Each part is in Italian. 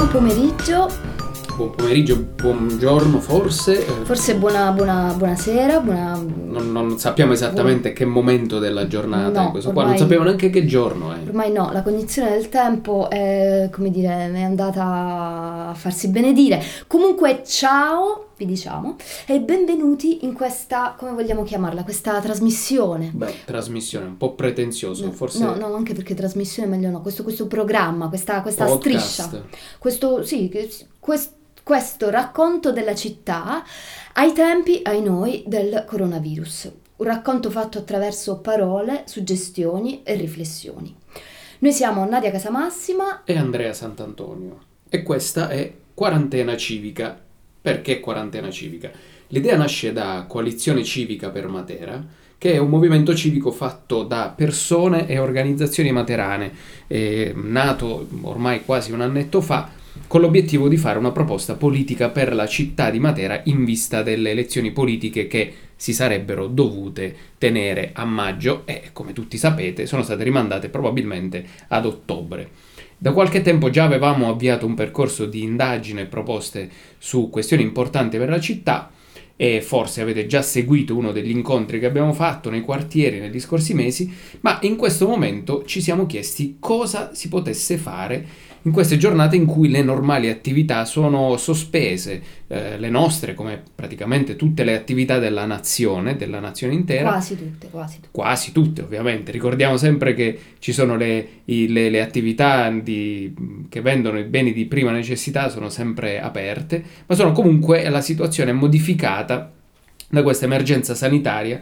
buon pomeriggio. Buon pomeriggio, buongiorno forse. Forse buona, buona, buonasera, buona... Non, non sappiamo esattamente che momento della giornata No, questo qua, non sappiamo neanche che giorno è. Ormai no, la cognizione del tempo è, come dire, è andata a farsi benedire. Comunque, ciao, vi diciamo, e benvenuti in questa, come vogliamo chiamarla, questa trasmissione. Beh, trasmissione un po' pretenzioso, No, forse no, no, anche perché trasmissione è meglio no, questo, questo programma, questa, questa striscia, questo, sì, che- quest- questo racconto della città ai tempi, ai noi, del coronavirus. Un racconto fatto attraverso parole, suggestioni e riflessioni. Noi siamo Nadia Casamassima, E Andrea Sant'Antonio. E questa è Quarantena Civica. Perché Quarantena Civica? L'idea nasce da Coalizione Civica per Matera, che è un movimento civico fatto da persone e organizzazioni materane, eh, nato ormai quasi un annetto fa, con l'obiettivo di fare una proposta politica per la città di Matera in vista delle elezioni politiche che si sarebbero dovute tenere a maggio e, come tutti sapete, sono state rimandate probabilmente ad ottobre. Da qualche tempo già avevamo avviato un percorso di indagine e proposte su questioni importanti per la città e forse avete già seguito uno degli incontri che abbiamo fatto nei quartieri negli scorsi mesi, ma in questo momento ci siamo chiesti cosa si potesse fare in queste giornate in cui le normali attività sono sospese, eh, le nostre come praticamente tutte le attività della nazione, della nazione intera, quasi tutte, quasi tutte. quasi tutte ovviamente, ricordiamo sempre che ci sono le, i- le- le attività di- che vendono i beni di prima necessità, sono sempre aperte, ma sono comunque la situazione modificata da questa emergenza sanitaria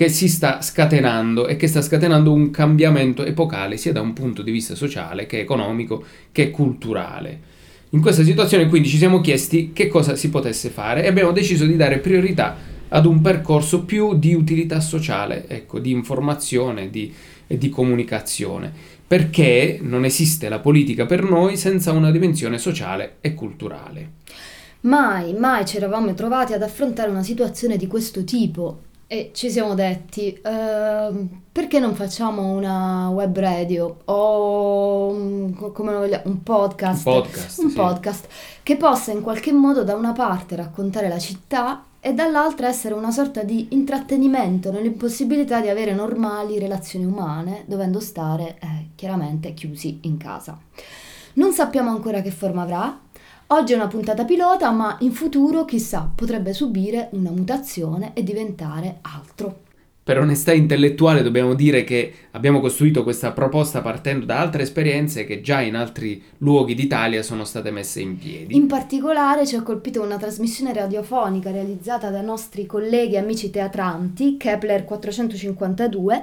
che si sta scatenando e che sta scatenando un cambiamento epocale sia da un punto di vista sociale che economico che culturale. In questa situazione quindi ci siamo chiesti che cosa si potesse fare e abbiamo deciso di dare priorità ad un percorso più di utilità sociale, ecco, di informazione di- di comunicazione, perché non esiste la politica per noi senza una dimensione sociale e culturale. Mai, mai ci eravamo trovati ad affrontare una situazione di questo tipo e ci siamo detti, ehm, perché non facciamo una web radio o un, co- come lo vogliamo, un podcast, Un podcast, un sì. podcast che possa in qualche modo da una parte raccontare la città e dall'altra essere una sorta di intrattenimento nell'impossibilità di avere normali relazioni umane, dovendo stare eh, chiaramente chiusi in casa. Non sappiamo ancora che forma avrà. Oggi è una puntata pilota, ma in futuro, chissà, potrebbe subire una mutazione e diventare altro. Per onestà intellettuale dobbiamo dire che abbiamo costruito questa proposta partendo da altre esperienze che già in altri luoghi d'Italia sono state messe in piedi. In particolare ci ha colpito una trasmissione radiofonica realizzata dai nostri colleghi e amici teatranti, Kepler 452,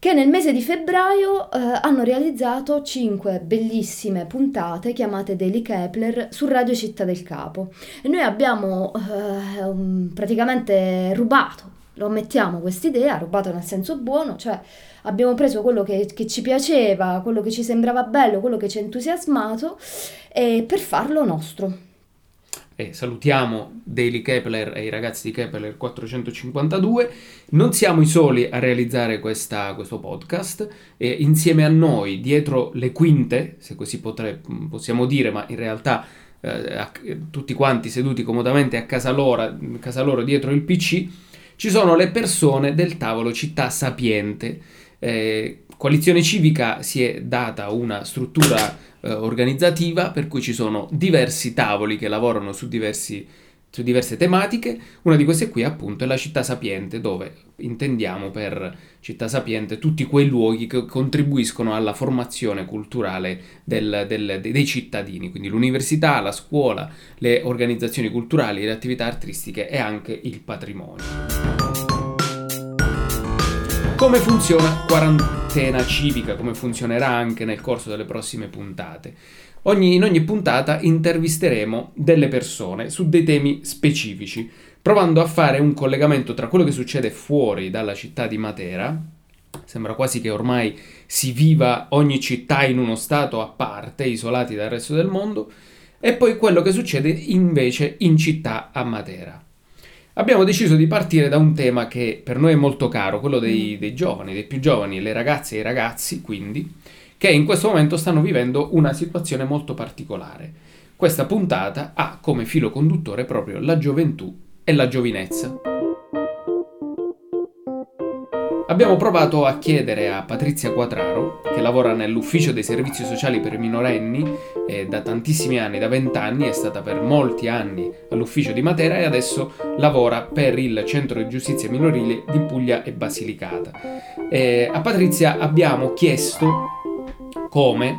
che nel mese di febbraio eh, hanno realizzato cinque bellissime puntate chiamate Daily Kepler su Radio Città del Capo. E noi abbiamo eh, praticamente rubato, lo ammettiamo quest'idea, rubato nel senso buono, cioè abbiamo preso quello che, che ci piaceva, quello che ci sembrava bello, quello che ci ha entusiasmato per farlo nostro. E salutiamo Daily Kepler e i ragazzi di Kepler 452. Non siamo i soli a realizzare questa- questo podcast. E insieme a noi, dietro le quinte, se così potre- possiamo dire, ma in realtà eh, a- tutti quanti seduti comodamente a casa loro, casa loro dietro il PC, ci sono le persone del tavolo Città Sapiente. Eh, Coalizione Civica si è data una struttura eh, organizzativa per cui ci sono diversi tavoli che lavorano su, diversi- su diverse tematiche. Una di queste qui appunto è la città sapiente dove intendiamo per città sapiente tutti quei luoghi che contribuiscono alla formazione culturale del- del- dei dei cittadini, quindi l'università, la scuola, le organizzazioni culturali, le attività artistiche e anche il patrimonio. Come funziona quarantena civica? Come funzionerà anche nel corso delle prossime puntate? Ogni- in ogni puntata intervisteremo delle persone su dei temi specifici, provando a fare un collegamento tra quello che succede fuori dalla città di Matera. Sembra quasi che ormai si viva ogni città in uno stato a parte, isolati dal resto del mondo, e poi quello che succede invece in città a Matera. Abbiamo deciso di partire da un tema che per noi è molto caro, quello dei, dei giovani, dei più giovani, le ragazze e i ragazzi, quindi, che in questo momento stanno vivendo una situazione molto particolare. Questa puntata ha come filo conduttore proprio la gioventù e la giovinezza. Abbiamo provato a chiedere a Patrizia Quatraro, che lavora nell'ufficio dei servizi sociali per minorenni e da tantissimi anni, da vent'anni, è stata per molti anni all'ufficio di Matera e adesso lavora per il centro di giustizia minorile di Puglia e Basilicata. E a Patrizia abbiamo chiesto come,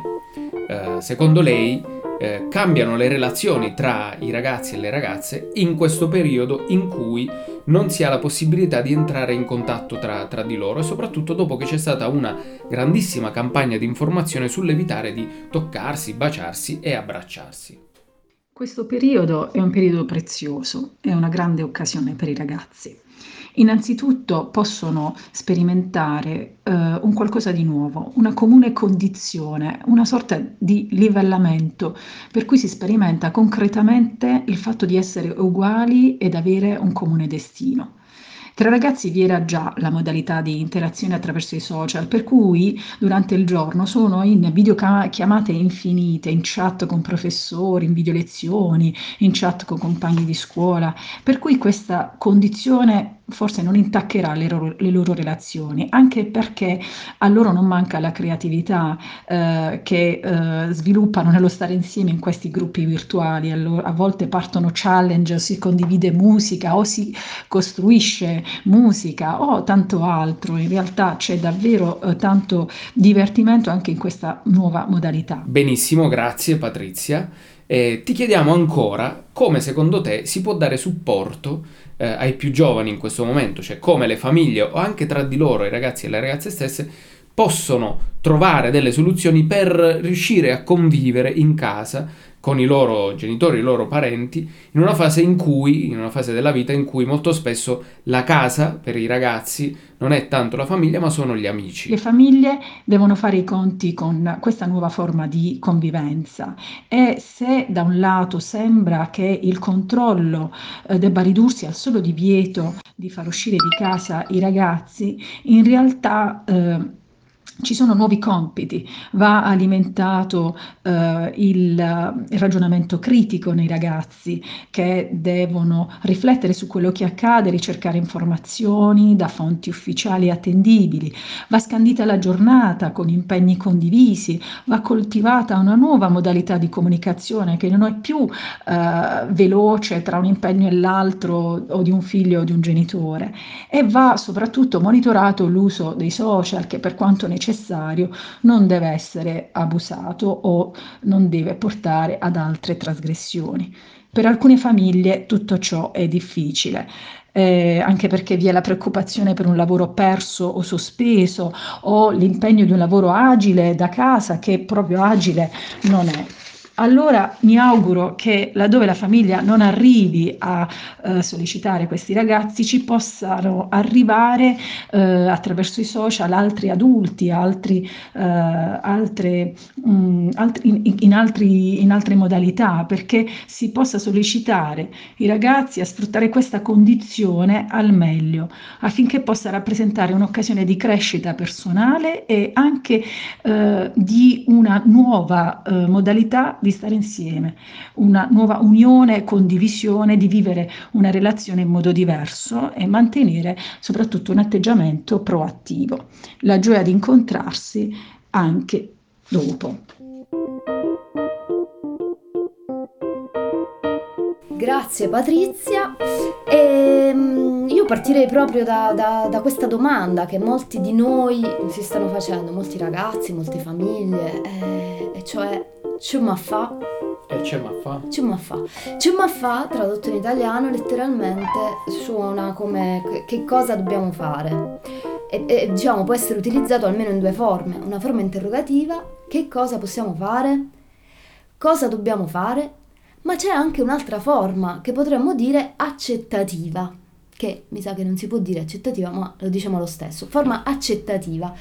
eh, secondo lei, eh, cambiano le relazioni tra i ragazzi e le ragazze in questo periodo in cui non si ha la possibilità di entrare in contatto tra, tra di loro e soprattutto dopo che c'è stata una grandissima campagna di informazione sull'evitare di toccarsi, baciarsi e abbracciarsi. Questo periodo è un periodo prezioso, è una grande occasione per i ragazzi. Innanzitutto possono sperimentare eh, un qualcosa di nuovo, una comune condizione, una sorta di livellamento per cui si sperimenta concretamente il fatto di essere uguali ed avere un comune destino. Tra ragazzi vi era già la modalità di interazione attraverso i social, per cui durante il giorno sono in videochiamate infinite, in chat con professori, in video lezioni, in chat con compagni di scuola, per cui questa condizione forse non intaccherà le loro, le loro, relazioni, anche perché a loro non manca la creatività eh, che eh, sviluppano nello stare insieme in questi gruppi virtuali. Allora, a volte partono challenge, si condivide musica o si costruisce musica o tanto altro. In realtà c'è davvero eh, tanto divertimento anche in questa nuova modalità. Benissimo, grazie Patrizia. Ti chiediamo ancora come secondo te si può dare supporto eh, ai più giovani in questo momento, cioè come le famiglie o anche tra di loro, i ragazzi e le ragazze stesse, possono trovare delle soluzioni per riuscire a convivere in casa con i loro genitori, i loro parenti, in una fase in cui, in una fase della vita in cui molto spesso la casa per i ragazzi non è tanto la famiglia, ma sono gli amici. Le famiglie devono fare i conti con questa nuova forma di convivenza e se da un lato sembra che il controllo eh, debba ridursi al solo divieto di far uscire di casa i ragazzi, in realtà eh, ci sono nuovi compiti, va alimentato eh, il, il, ragionamento critico nei ragazzi che devono riflettere su quello che accade, ricercare informazioni da fonti ufficiali attendibili, va scandita la giornata con impegni condivisi, va coltivata una nuova modalità di comunicazione che non è più eh, veloce tra un impegno e l'altro o di un figlio o di un genitore. E va soprattutto monitorato l'uso dei social che per quanto necessario necessario non deve essere abusato o non deve portare ad altre trasgressioni. Per alcune famiglie tutto ciò è difficile. Eh, anche perché vi è la preoccupazione per un lavoro perso o sospeso o l'impegno di un lavoro agile da casa che proprio agile non è allora mi auguro che laddove la famiglia non arrivi a eh, sollecitare questi ragazzi ci possano arrivare eh, attraverso i social altri adulti, altri, eh, altre, mh, mm, altri, in, in, altri, in altre modalità, perché si possa sollecitare i ragazzi a sfruttare questa condizione al meglio, affinché possa rappresentare un'occasione di crescita personale e anche eh, di una nuova eh, modalità di stare insieme, una nuova unione, condivisione, di vivere una relazione in modo diverso e mantenere soprattutto un atteggiamento proattivo, la gioia di incontrarsi anche dopo. Grazie Patrizia. E, ehm, io partirei proprio da, da, da, questa domanda che molti di noi si stanno facendo, molti ragazzi, molte famiglie, eh, e cioè Ciumaffa. E Ciumaffa? Ciumaffa. Ciumaffa, tradotto in italiano, letteralmente suona come che cosa dobbiamo fare. E, e diciamo può essere utilizzato almeno in due forme. Una forma interrogativa, che cosa possiamo fare? Cosa dobbiamo fare? Ma c'è anche un'altra forma che potremmo dire accettativa che mi sa che non si può dire accettativa, ma lo diciamo lo stesso. Forma accettativa.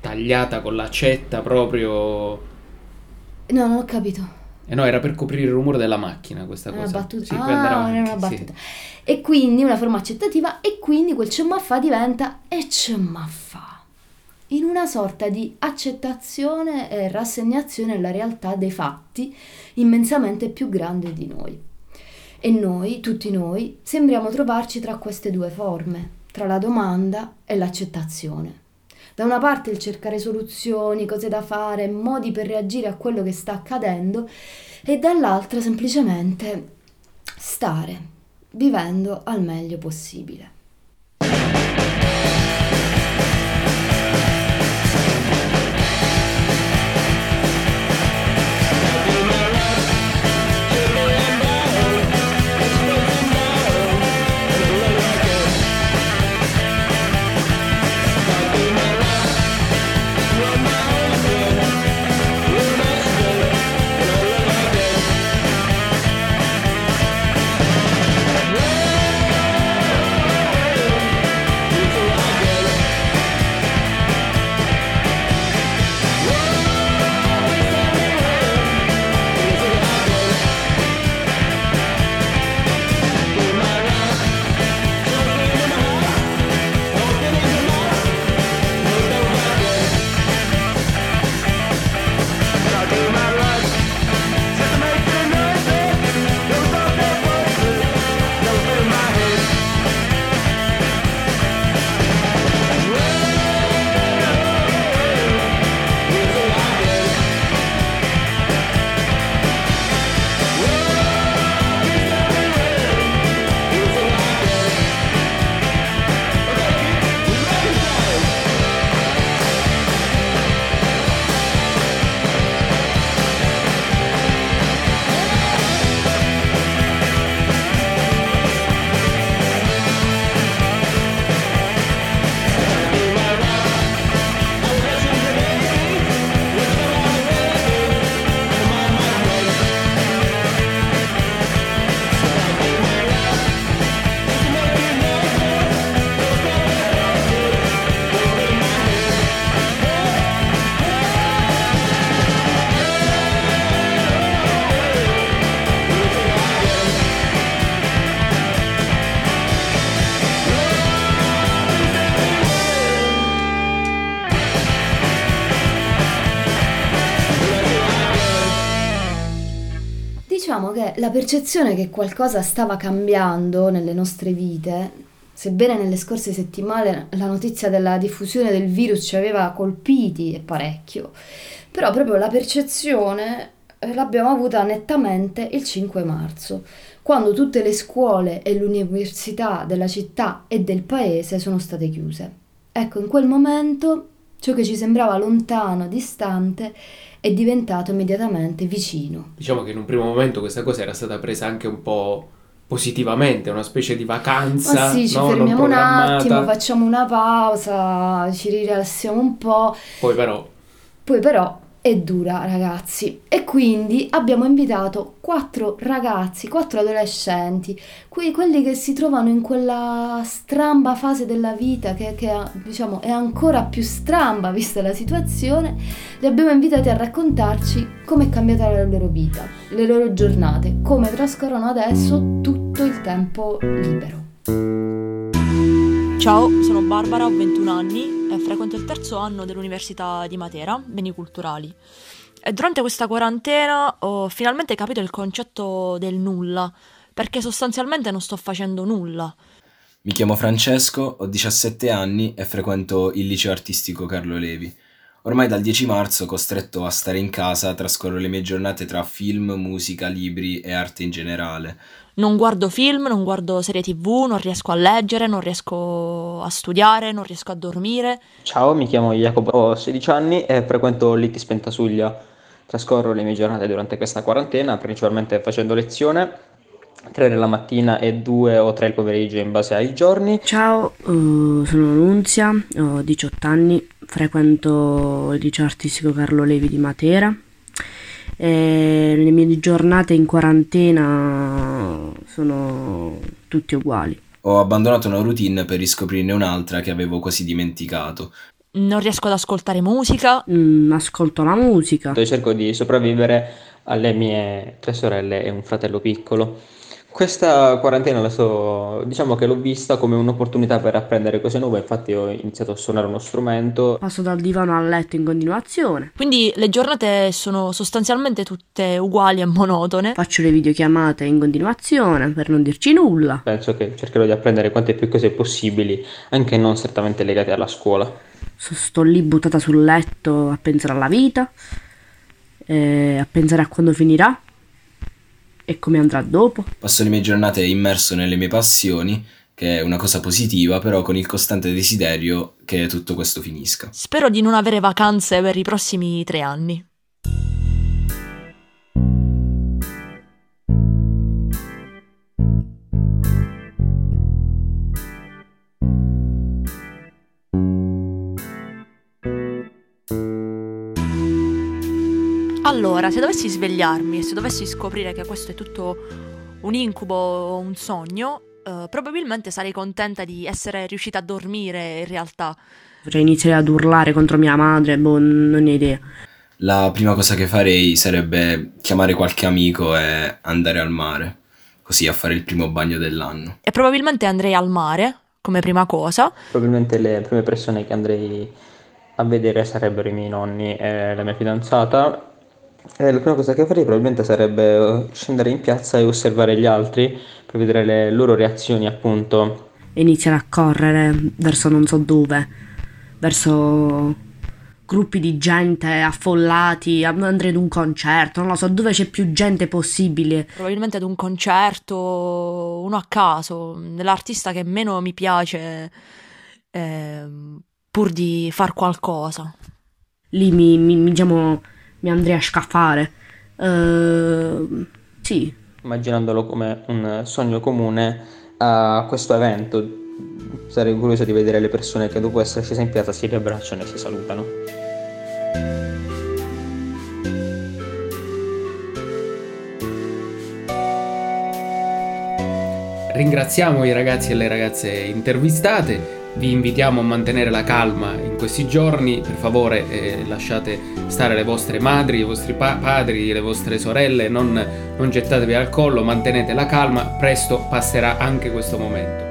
Tagliata con l'accetta proprio No, non ho capito. Eh no, era per coprire il rumore della macchina questa cosa. Una battuta. Sì, ah, era una battuta. Sì. E quindi una forma accettativa e quindi quel cemmaffa diventa e cemmaffa. In una sorta di accettazione e rassegnazione alla realtà dei fatti immensamente più grande di noi. E noi, tutti noi, sembriamo trovarci tra queste due forme, tra la domanda e l'accettazione. Da una parte il cercare soluzioni, cose da fare, modi per reagire a quello che sta accadendo e dall'altra semplicemente stare, vivendo al meglio possibile. La percezione che qualcosa stava cambiando nelle nostre vite, sebbene nelle scorse settimane la notizia della diffusione del virus ci aveva colpiti e parecchio, però proprio la percezione eh, l'abbiamo avuta nettamente il 5 marzo, quando tutte le scuole e l'università della città e del paese sono state chiuse. Ecco, in quel momento ciò che ci sembrava lontano, distante, è diventato immediatamente vicino. Diciamo che in un primo momento questa cosa era stata presa anche un po' positivamente, una specie di vacanza. Ma sì, ci no? fermiamo un attimo, facciamo una pausa, ci rilassiamo un po'. Poi però... Poi però è dura, ragazzi. E quindi abbiamo invitato quattro ragazzi, quattro adolescenti, que- quelli che si trovano in quella stramba fase della vita che, che diciamo, è ancora più stramba vista la situazione. Li abbiamo invitati a raccontarci come è cambiata la loro vita, le loro giornate, come trascorrono adesso tutto il tempo libero. Ciao, sono Barbara, ho 21 anni e frequento il terzo anno dell'Università di Matera, Beni Culturali. E durante questa quarantena ho finalmente capito il concetto del nulla, perché sostanzialmente non sto facendo nulla. Mi chiamo Francesco, ho 17 anni e frequento il liceo artistico Carlo Levi. Ormai dal 10 marzo, costretto a stare in casa, trascorro le mie giornate tra film, musica, libri e arte in generale. Non guardo film, non guardo serie tv, non riesco a leggere, non riesco a studiare, non riesco a dormire. Ciao, mi chiamo Jacopo, ho 16 anni e frequento l'ITIS Pentasuglia. Trascorro le mie giornate durante questa quarantena, principalmente facendo lezione, 3 nella mattina e 2 o 3 il pomeriggio in base ai giorni. Ciao, uh, sono Nunzia, ho 18 anni, frequento il liceo artistico Carlo Levi di Matera. E le mie giornate in quarantena sono tutte uguali. Ho abbandonato una routine per riscoprirne un'altra che avevo quasi dimenticato. Non riesco ad ascoltare musica. Mm, ascolto la musica. Cerco di sopravvivere alle mie tre sorelle e un fratello piccolo. Questa quarantena la sto, diciamo che l'ho vista come un'opportunità per apprendere cose nuove, infatti ho iniziato a suonare uno strumento. Passo dal divano al letto in continuazione. Quindi le giornate sono sostanzialmente tutte uguali e monotone. Faccio le videochiamate in continuazione per non dirci nulla. Penso che cercherò di apprendere quante più cose possibili, anche non strettamente legate alla scuola. Sto lì buttata sul letto a pensare alla vita, eh, a pensare a quando finirà e come andrà dopo. Passo le mie giornate immerso nelle mie passioni, che è una cosa positiva, però con il costante desiderio che tutto questo finisca. Spero di non avere vacanze per i prossimi tre anni. Allora, se dovessi svegliarmi e se dovessi scoprire che questo è tutto un incubo o un sogno, eh, probabilmente sarei contenta di essere riuscita a dormire in realtà. Potrei iniziare ad urlare contro mia madre, boh, non ho idea. La prima cosa che farei sarebbe chiamare qualche amico e andare al mare, così a fare il primo bagno dell'anno. E probabilmente andrei al mare come prima cosa. Probabilmente le prime persone che andrei a vedere sarebbero i miei nonni e la mia fidanzata eh, la prima cosa che farei probabilmente sarebbe eh, scendere in piazza e osservare gli altri per vedere le loro reazioni, appunto. E iniziare a correre verso non so dove, verso gruppi di gente affollati, andrei ad un concerto, non lo so, dove c'è più gente possibile. Probabilmente ad un concerto, uno a caso, dell'artista che meno mi piace, eh, pur di far qualcosa. Lì mi, mi, mi diciamo mi andrei a scaffare. Uh, sì. Immaginandolo come un sogno comune a questo evento, sarei curioso di vedere le persone che dopo essere scese in piazza si riabbracciano e si salutano. Ringraziamo i ragazzi e le ragazze intervistate vi invitiamo a mantenere la calma in questi giorni, per favore eh, lasciate stare le vostre madri, i vostri pa- padri, le vostre sorelle, non, non gettatevi al collo, mantenete la calma, presto passerà anche questo momento.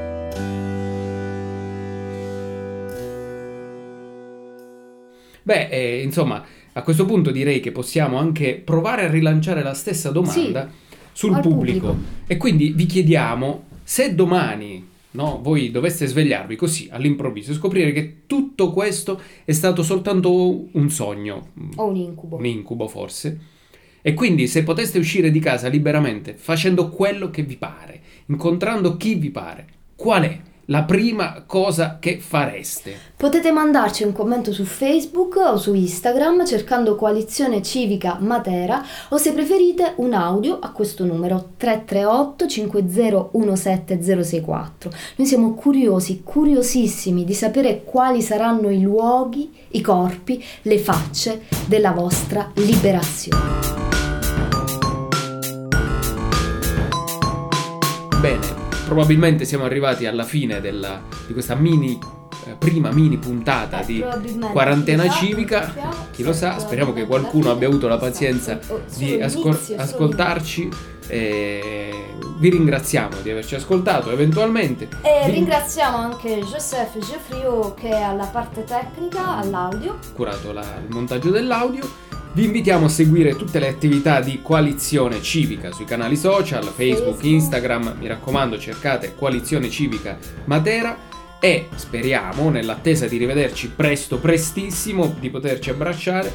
Beh, eh, insomma, a questo punto direi che possiamo anche provare a rilanciare la stessa domanda sì, sul pubblico. pubblico. E quindi vi chiediamo se domani no? voi doveste svegliarvi così all'improvviso e scoprire che tutto questo è stato soltanto un sogno. O un incubo. Un incubo forse. E quindi se poteste uscire di casa liberamente, facendo quello che vi pare, incontrando chi vi pare, qual è la prima cosa che fareste? Potete mandarci un commento su Facebook o su Instagram cercando Coalizione Civica Matera o se preferite un audio a questo numero 338 5017064. Noi siamo curiosi, curiosissimi di sapere quali saranno i luoghi, i corpi, le facce della vostra liberazione. Bene, probabilmente siamo arrivati alla fine della, di questa mini eh, prima mini puntata eh, di quarantena civica. Chi lo sa, speriamo che qualcuno abbia avuto la pazienza di ascol- ascoltarci. Vi ringraziamo di averci ascoltato eventualmente. E vi... ringraziamo anche Joseph Geoffriou che è alla parte tecnica, all'audio. Curato la, il montaggio dell'audio. Vi invitiamo a seguire tutte le attività di Coalizione Civica sui canali social, Facebook, Instagram, mi raccomando cercate Coalizione Civica Matera e speriamo, nell'attesa di rivederci presto, prestissimo, di poterci abbracciare,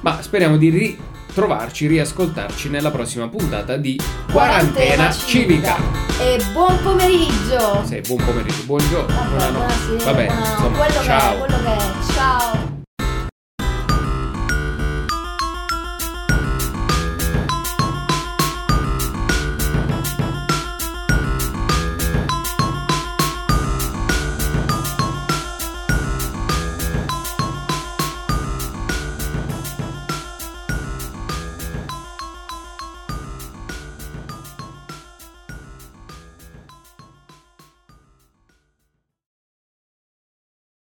ma speriamo di ritrovarci, riascoltarci nella prossima puntata di Quarantena, Civica. Civica. E buon pomeriggio! Sì, buon pomeriggio, buongiorno, buonanotte. Va bene, insomma, ciao. Che è, quello che è. Ciao!